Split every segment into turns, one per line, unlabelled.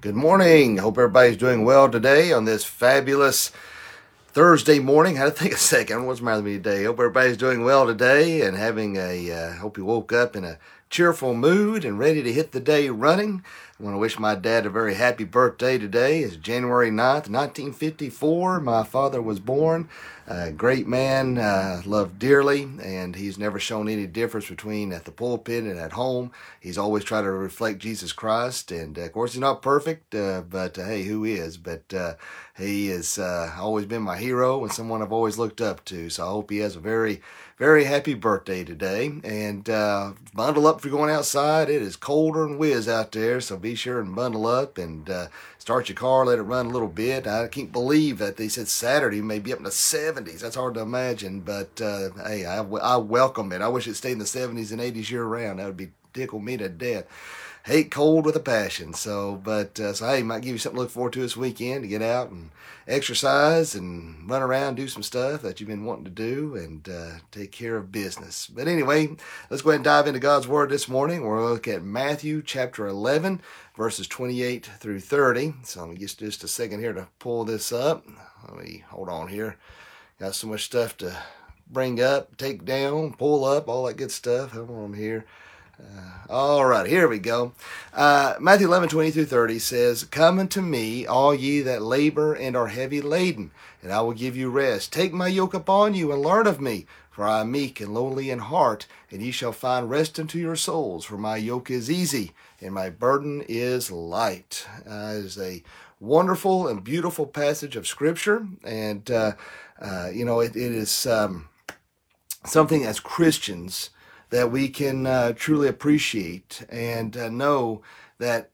Good morning. Hope everybody's doing well today on this fabulous Thursday morning. I Had to think a second. What's the matter with me today? Hope everybody's doing well today and having a. Uh, hope you woke up in a cheerful mood and ready to hit the day running. I want to wish my dad a very happy birthday today. It's January 9th, 1954. My father was born. A great man, uh, loved dearly, and he's never shown any difference between at the pulpit and at home. He's always tried to reflect Jesus Christ, and uh, of course, he's not perfect, uh, but uh, hey, who is? But uh, he has always been my hero and someone I've always looked up to. So I hope he has a very, very happy birthday today. And bundle up if you're going outside. It is colder and whiz out there, so be sure and bundle up and uh, start your car, let it run a little bit. I can't believe that they said Saturday may be up in the 70s. That's hard to imagine, but uh, hey, I, I welcome it. I wish it stayed in the 70s and 80s year round. That would be tickle me to death hate cold with a passion. So, but uh, so hey, might give you something to look forward to this weekend to get out and exercise and run around, do some stuff that you've been wanting to do, and uh, take care of business. But anyway, let's go ahead and dive into God's Word this morning. We're going to look at Matthew chapter 11, verses 28 through 30. So let me get just a second here to pull this up. Let me hold on here. Got so much stuff to bring up, take down, pull up, all that good stuff. Hold on here. Uh, all right, here we go. Uh, Matthew 11, 20 through 30 says, Come unto me, all ye that labor and are heavy laden, and I will give you rest. Take my yoke upon you and learn of me, for I am meek and lowly in heart, and ye shall find rest unto your souls. For my yoke is easy, and my burden is light. Uh, is a wonderful and beautiful passage of Scripture, and, uh, uh, you know, it, it is um, something as Christians that we can uh, truly appreciate and uh, know that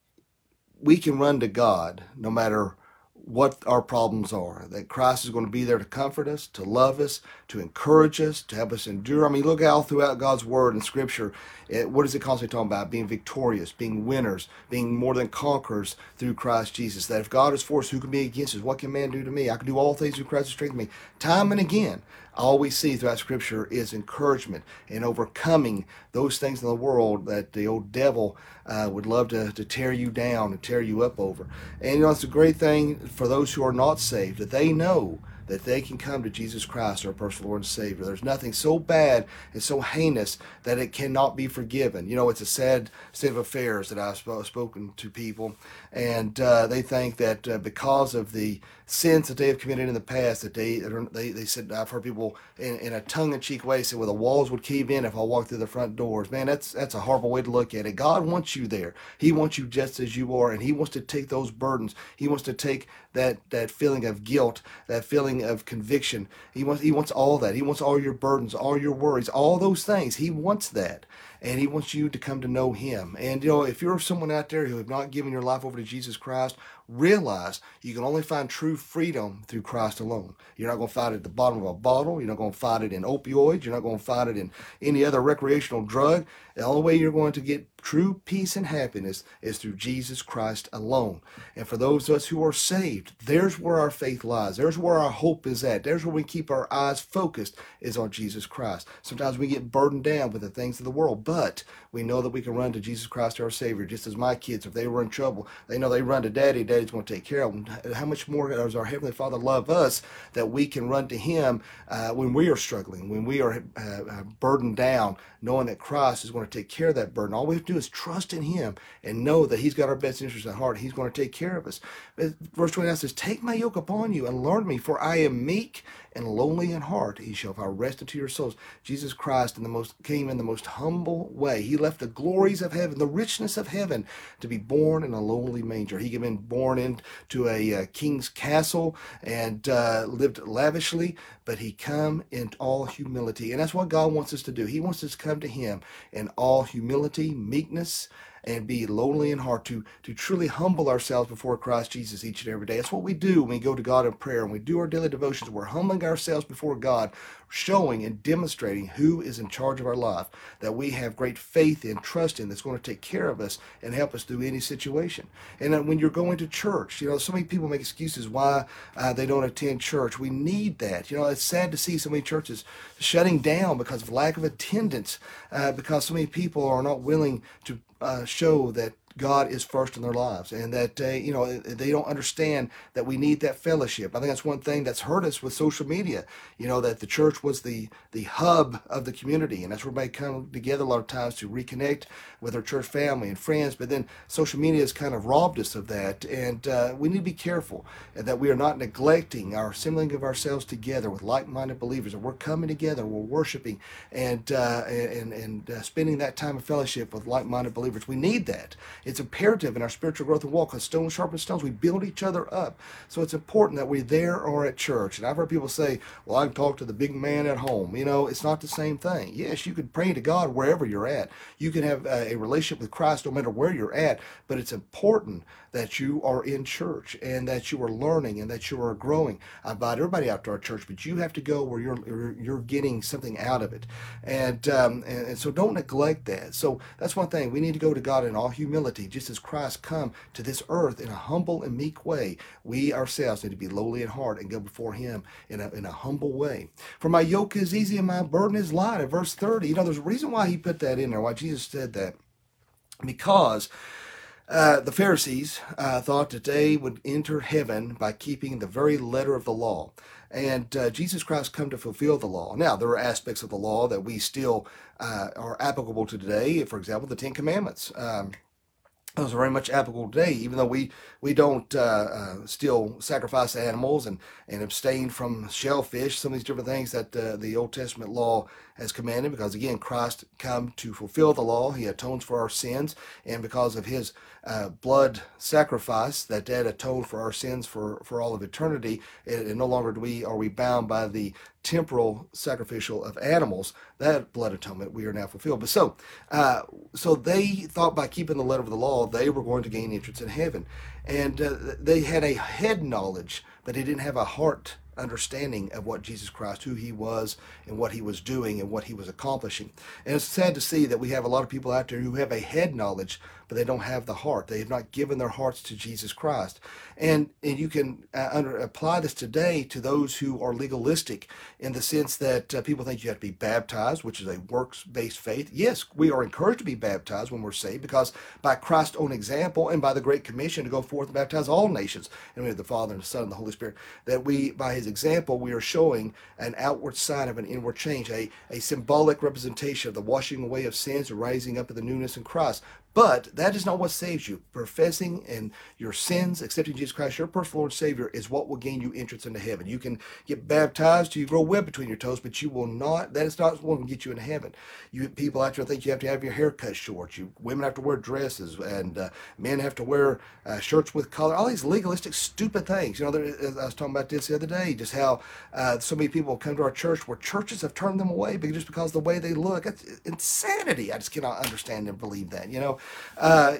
we can run to God no matter what our problems are. That Christ is going to be there to comfort us, to love us, to encourage us, to help us endure. I mean, look all throughout God's Word and Scripture. It, what is it constantly talking about? Being victorious, being winners, being more than conquerors through Christ Jesus. That if God is for us, who can be against us? What can man do to me? I can do all things through Christ who strengthens me. Time and again, all we see throughout Scripture is encouragement and overcoming those things in the world that the old devil uh, would love to, to tear you down and tear you up over. And you know, it's a great thing for those who are not saved that they know that they can come to Jesus Christ, our personal Lord and Savior. There's nothing so bad and so heinous that it cannot be forgiven. You know, it's a sad state of affairs that I've spoken to people, and uh, they think that uh, because of the sins that they have committed in the past, that they they, they said I've heard people in, in a tongue-in-cheek way say, "Well, the walls would cave in if I walked through the front doors." Man, that's that's a horrible way to look at it. God wants you there. He wants you just as you are, and He wants to take those burdens. He wants to take that that feeling of guilt, that feeling of conviction. He wants he wants all that. He wants all your burdens, all your worries, all those things. He wants that and he wants you to come to know him. And you know, if you're someone out there who have not given your life over to Jesus Christ, realize you can only find true freedom through Christ alone. You're not going to find it at the bottom of a bottle. You're not going to find it in opioids. You're not going to find it in any other recreational drug. The only way you're going to get true peace and happiness is through Jesus Christ alone. And for those of us who are saved, there's where our faith lies. There's where our hope is at. There's where we keep our eyes focused is on Jesus Christ. Sometimes we get burdened down with the things of the world, but we know that we can run to Jesus Christ our Savior. Just as my kids, if they were in trouble, they know they run to Daddy. Daddy's going to take care of them. How much more does our Heavenly Father love us that we can run to Him uh, when we are struggling, when we are uh, uh burdened down, knowing that Christ is going to take care of that burden. All we have to do is trust in Him and know that He's got our best interest at heart. He's going to take care of us. Verse 29 says, Take my yoke upon you and learn me, for I am meek and lonely in heart. He shall find rest unto your souls. Jesus Christ in the most came in the most humble way. He left the glories of heaven, the richness of heaven, to be born in a lonely manger. He had been born into a uh, king's castle and uh, lived lavishly, but he come in all humility. And that's what God wants us to do. He wants us to come to him in all humility, meekness, and be lowly in heart, to, to truly humble ourselves before Christ Jesus each and every day. That's what we do when we go to God in prayer and we do our daily devotions. We're humbling ourselves before God, showing and demonstrating who is in charge of our life, that we have great faith and trust in that's going to take care of us and help us through any situation. And when you're going to church, you know, so many people make excuses why uh, they don't attend church. We need that. You know, it's sad to see so many churches shutting down because of lack of attendance, uh, because so many people are not willing to uh, show that God is first in their lives and that uh, you know they don't understand that we need that fellowship. I think that's one thing that's hurt us with social media. You know that the church was the the hub of the community and that's where everybody come together a lot of times to reconnect with our church family and friends. But then social media has kind of robbed us of that, and uh, we need to be careful that we are not neglecting our assembling of ourselves together with like-minded believers. We're coming together, we're worshiping, and uh, and and uh, spending that time of fellowship with like-minded believers. We need that. It's imperative in our spiritual growth and walk. Because stone sharpens stones, we build each other up. So it's important that we're there or at church. And I've heard people say, "Well, I can talk to the big man at home." You know, it's not the same thing. Yes, you can pray to God wherever you're at. You can have a relationship with Christ no matter where you're at. But it's important that you are in church and that you are learning and that you are growing. I invite everybody out to our church, but you have to go where you're you're getting something out of it. And, um, and and so don't neglect that. So that's one thing we need to go to God in all humility, just as Christ come to this earth in a humble and meek way. We ourselves need to be lowly in heart and go before Him in a in a humble way. For my yoke is easy and my burden is light. At verse thirty, you know, there's a reason why He put that in there. Why Jesus said that because uh, the Pharisees uh, thought that they would enter heaven by keeping the very letter of the law. And uh, Jesus Christ come to fulfill the law. Now, there are aspects of the law that we still uh, are applicable to today. For example, the Ten Commandments. Um, those are very much applicable today, even though we we don't uh, uh, still sacrifice animals and and abstain from shellfish, some of these different things that uh, the Old Testament law has commanded. Because again, Christ come to fulfill the law; He atones for our sins, and because of His uh, blood sacrifice, that that atoned for our sins for for all of eternity, and, and no longer do we are we bound by the temporal sacrificial of animals, that blood atonement we are now fulfilled. But so, uh, so they thought by keeping the letter of the law, they were going to gain entrance in heaven, and uh, they had a head knowledge, but they didn't have a heart understanding of what Jesus Christ, who he was, and what he was doing, and what he was accomplishing. And it's sad to see that we have a lot of people out there who have a head knowledge, but they don't have the heart. They have not given their hearts to Jesus Christ. And, and you can uh, under, apply this today to those who are legalistic in the sense that uh, people think you have to be baptized, which is a works based faith. Yes, we are encouraged to be baptized when we're saved because by Christ's own example and by the Great Commission to go forth and baptize all nations, and we have the Father and the Son and the Holy Spirit, that we, by his example, we are showing an outward sign of an inward change, a, a symbolic representation of the washing away of sins and rising up in the newness in Christ. But that is not what saves you. Professing and your sins, accepting Jesus Christ, your personal Lord and Savior, is what will gain you entrance into heaven. You can get baptized, you grow web between your toes, but you will not. That is not what will get you into heaven. You people out there think you have to have your hair cut short. You women have to wear dresses, and uh, men have to wear uh, shirts with collar. All these legalistic, stupid things. You know, there, I was talking about this the other day. Just how uh, so many people come to our church where churches have turned them away just because of the way they look. Insanity. I just cannot understand and believe that. You know. Uh,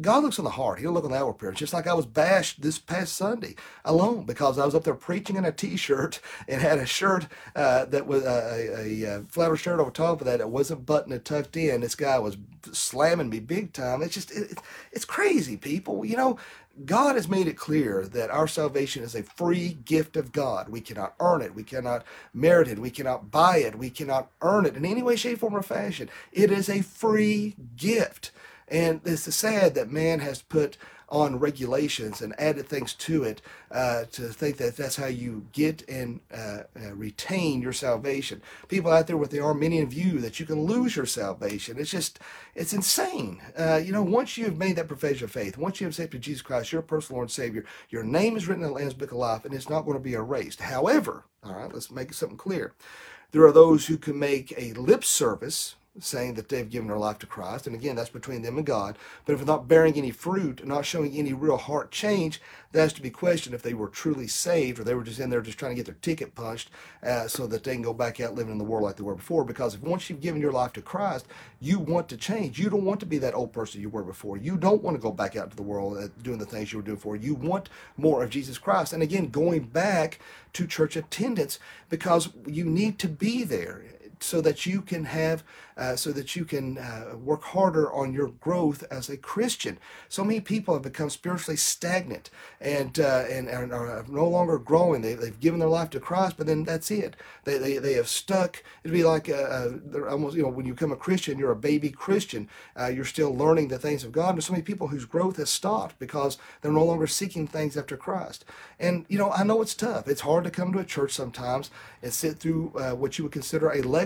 God looks on the heart. He'll look on the outward appearance. Just like I was bashed this past Sunday alone because I was up there preaching in a T-shirt and had a shirt uh, that was a, a, a flatter shirt over top of that. It wasn't buttoned and tucked in. This guy was slamming me big time. It's just it, it's crazy, people. You know, God has made it clear that our salvation is a free gift of God. We cannot earn it. We cannot merit it. We cannot buy it. We cannot earn it in any way, shape, form, or fashion. It is a free gift. And it's sad that man has put on regulations and added things to it uh, to think that that's how you get and uh, uh, retain your salvation. People out there with the Arminian view that you can lose your salvation. It's just, it's insane. Uh, you know, once you have made that profession of faith, once you have accepted Jesus Christ, your personal Lord and Savior, your name is written in the Lamb's Book of Life and it's not going to be erased. However, all right, let's make something clear. There are those who can make a lip service saying that they've given their life to Christ. And again, that's between them and God. But if they're not bearing any fruit, not showing any real heart change, that's to be questioned if they were truly saved or they were just in there just trying to get their ticket punched uh, so that they can go back out living in the world like they were before. Because if once you've given your life to Christ, you want to change. You don't want to be that old person you were before. You don't want to go back out to the world uh, doing the things you were doing before. You want more of Jesus Christ. And again, going back to church attendance because you need to be there
so that you can have, uh, so that you can uh, work harder on your growth as a Christian. So many people have become spiritually stagnant and uh, and, and are no longer growing. They, they've given their life to Christ, but then that's it. They, they, they have stuck. It'd be like uh, uh, almost, you know, when you become a Christian, you're a baby Christian. Uh, you're still learning the things of God. There's so many people whose growth has stopped because they're no longer seeking things after Christ. And, you know, I know it's tough. It's hard to come to a church sometimes and sit through what you would consider a lecture,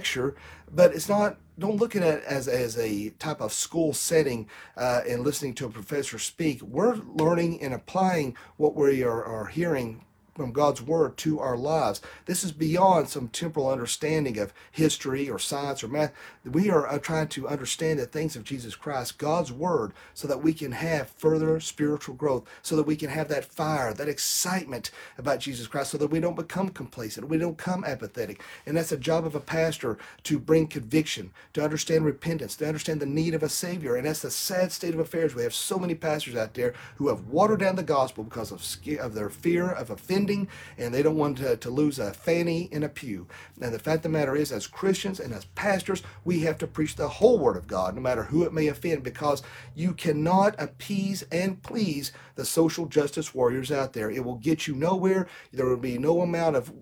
but it's not don't look at it as, as a type of school setting uh, and listening to a professor speak. We're learning and applying what we are, are hearing from God's Word to our lives. This is beyond some temporal understanding of history or science or math. We are uh, trying to understand the things of Jesus Christ, God's Word, so that we can have further spiritual growth, so that we can have that fire, that excitement about Jesus Christ, so that we don't become complacent, we don't become apathetic. And that's the job of a pastor to bring conviction, to understand repentance, to understand the need of a Savior. And that's the sad state of affairs. We have so many pastors out there who have watered down the gospel because of, of their fear of offending and they don't want to, to lose a fanny in a pew. And the fact of the matter is, as Christians and as pastors, we have to preach the whole Word of God, no matter who it may offend, because you cannot appease and please the social justice warriors out there. It will get you nowhere. There will be no amount of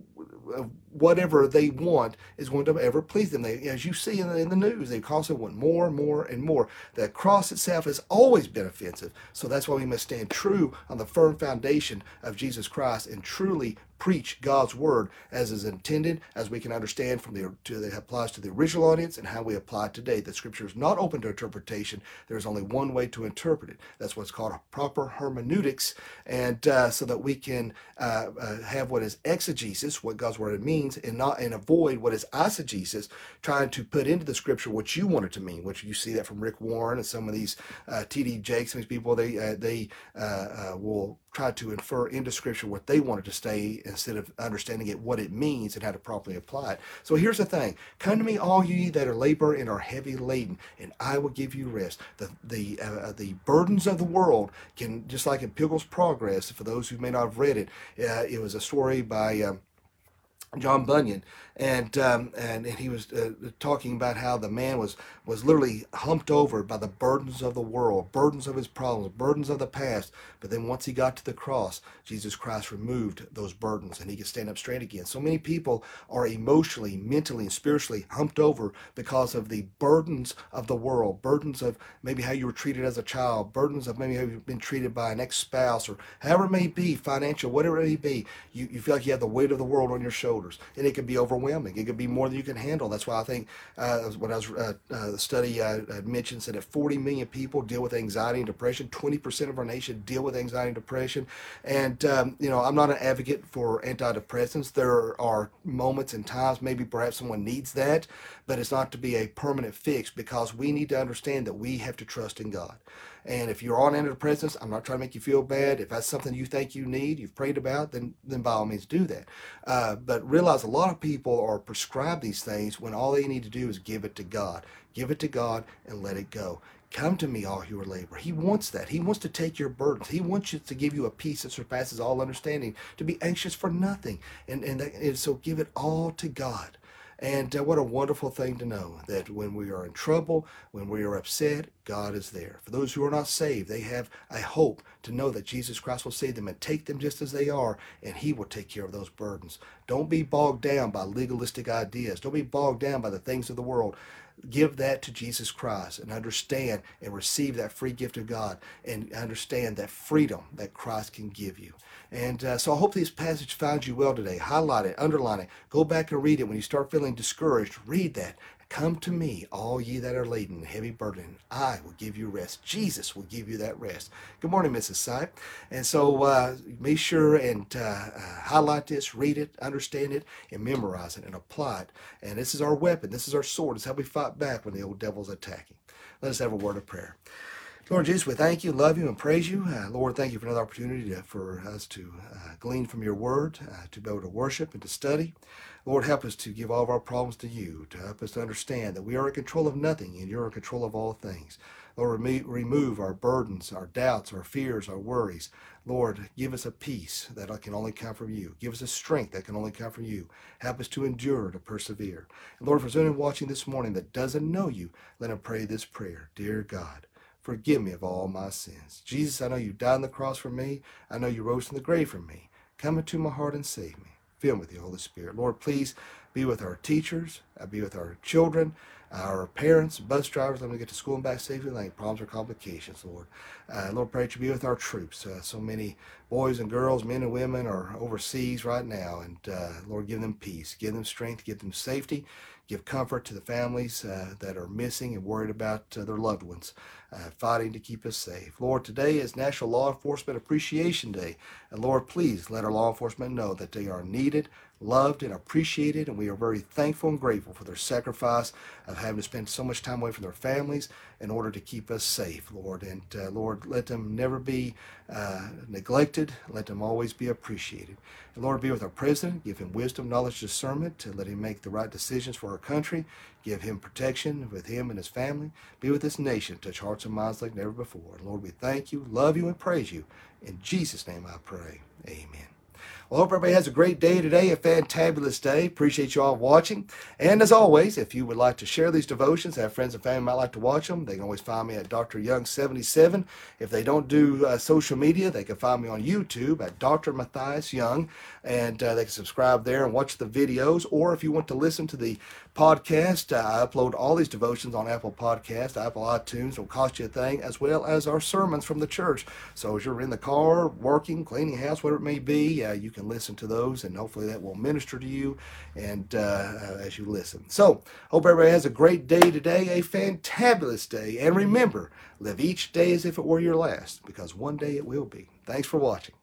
whatever they want is going to ever please them. They, as you see in the, in the news, they constantly want more and more and more. The cross itself has always been offensive. So that's why we must stand true on the firm foundation of Jesus Christ and truly preach God's word as is intended, as we can understand from the to that applies to the original audience and how we apply it today. That Scripture is not open to interpretation. There's only one way to interpret it. That's what's called a proper hermeneutics, and uh, so that we can uh, uh, have what is exegesis, what God's word means, and not and avoid what is eisegesis, trying to put into the Scripture what you want it to mean. Which you see that from Rick Warren and some of these uh, T.D. Jakes, of these people, they uh, they uh, will try to infer into Scripture what they wanted to say instead of understanding it what it means and how to properly apply it. So here's the thing: Come to me, all ye that are labor and are heavy laden, and I will give you rest. The the uh, the burdens of the world can just like in Pilgrim's Progress. For those who may not have read it, uh, it was a story by. Um, John Bunyan, and um, and, and he was uh, talking about how the man was was literally humped over by the burdens of the world, burdens of his problems, burdens of the past. But then once he got to the cross, Jesus Christ removed those burdens, and he could stand up straight again. So many people are emotionally, mentally, and spiritually humped over because of the burdens of the world, burdens of maybe how you were treated as a child, burdens of maybe how you've been treated by an ex-spouse, or however it may be, financial, whatever it may be. You you feel like you have the weight of the world on your shoulders and it can be overwhelming. It could be more than you can handle. That's why I think uh, when I was uh, uh, the study I, I mentioned said that 40 million people deal with anxiety and depression. 20% of our nation deal with anxiety and depression. And um, you know, I'm not an advocate for antidepressants. There are moments and times maybe perhaps someone needs that, but it's not to be a permanent fix because we need to understand that we have to trust in God. And if you're on antidepressants, I'm not trying to make you feel bad. If that's something you think you need, you've prayed about, then then by all means do that. Uh, but realize a lot of people are prescribed these things when all they need to do is give it to God. Give it to God and let it go. Come to me, all who are labor. He wants that. He wants to take your burdens. He wants you to give you a peace that surpasses all understanding, to be anxious for nothing. And, and, and so give it all to God. And uh, what a wonderful thing to know that when we are in trouble, when we are upset, God is there. For those who are not saved, they have a hope to know that Jesus Christ will save them and take them just as they are, and He will take care of those burdens. Don't be bogged down by legalistic ideas. Don't be bogged down by the things of the world give that to Jesus Christ and understand and receive that free gift of God and understand that freedom that Christ can give you. And uh, so I hope this passage finds you well today. Highlight it, underline it, go back and read it. When you start feeling discouraged, read that Come to me, all ye that are laden heavy burden. I will give you rest. Jesus will give you that rest. Good morning, Mrs. Sipe. And so uh, sure and uh, uh, highlight this, read it, understand it, and memorize it and apply it. And this is our weapon. This is our sword. It's how we fight back when the old devil's attacking. Let us have a word of prayer. Lord Jesus, we thank you, love you, and praise you. Uh, Lord, thank you for another opportunity to, for us to uh, glean from your word, uh, to be able to worship and to study. Lord, help us to give all of our problems to you, to help us to understand that we are in control of nothing and you're in control of all things. Lord, remove our burdens, our doubts, our fears, our worries. Lord, give us a peace that can only come from you. Give us a strength that can only come from you. Help us to endure, to persevere. And Lord, for anyone watching this morning that doesn't know you, let him pray this prayer. Dear God, forgive me of all my sins. Jesus, I know you died on the cross for me. I know you rose from the grave for me. Come into my heart and save me. Fill me with the Holy Spirit. Lord, please be with our teachers, uh, be with our children, our parents, bus drivers, let them get to school and back safely, like problems or complications, Lord. Uh, Lord, pray that you be with our troops. Uh, so many boys and girls, men and women are overseas right now, and uh, Lord, give them peace, give them strength, give them safety, give comfort to the families uh, that are missing and worried about uh, their loved ones, uh, fighting to keep us safe. Lord, today is National Law Enforcement Appreciation Day, and Lord, please let our law enforcement know that they are needed, loved, and appreciated, and we are very thankful and grateful for their sacrifice of having to spend so much time away from their families in order to keep us safe, Lord. And uh, Lord, let them never be uh, neglected. Let them always be appreciated. And Lord, be with our president. Give him wisdom, knowledge, discernment to let him make the right decisions for our country. Give him protection with him and his family. Be with this nation. Touch hearts and minds like never before. Lord, we thank you, love you, and praise you. In Jesus' name I pray. Amen. Well, hope everybody has a great day today, a fantabulous day. Appreciate you all watching. And as always, if you would like to share these devotions, have friends and family might like to watch them, they can always find me at Dr. Young77. If they don't do uh, social media, they can find me on YouTube at Dr. Matthias Young, and uh, they can subscribe there and watch the videos. Or if you want to listen to the podcast, uh, I upload all these devotions on Apple Podcast, Apple iTunes. It will cost you a thing, as well as our sermons from the church. So as you're in the car, working, cleaning house, whatever it may be, uh, you can listen to those, and hopefully that will minister to you and uh, as you listen. So, hope everybody has a great day today, a fantabulous day, and remember, live each day as if it were your last, because one day it will be. Thanks for watching.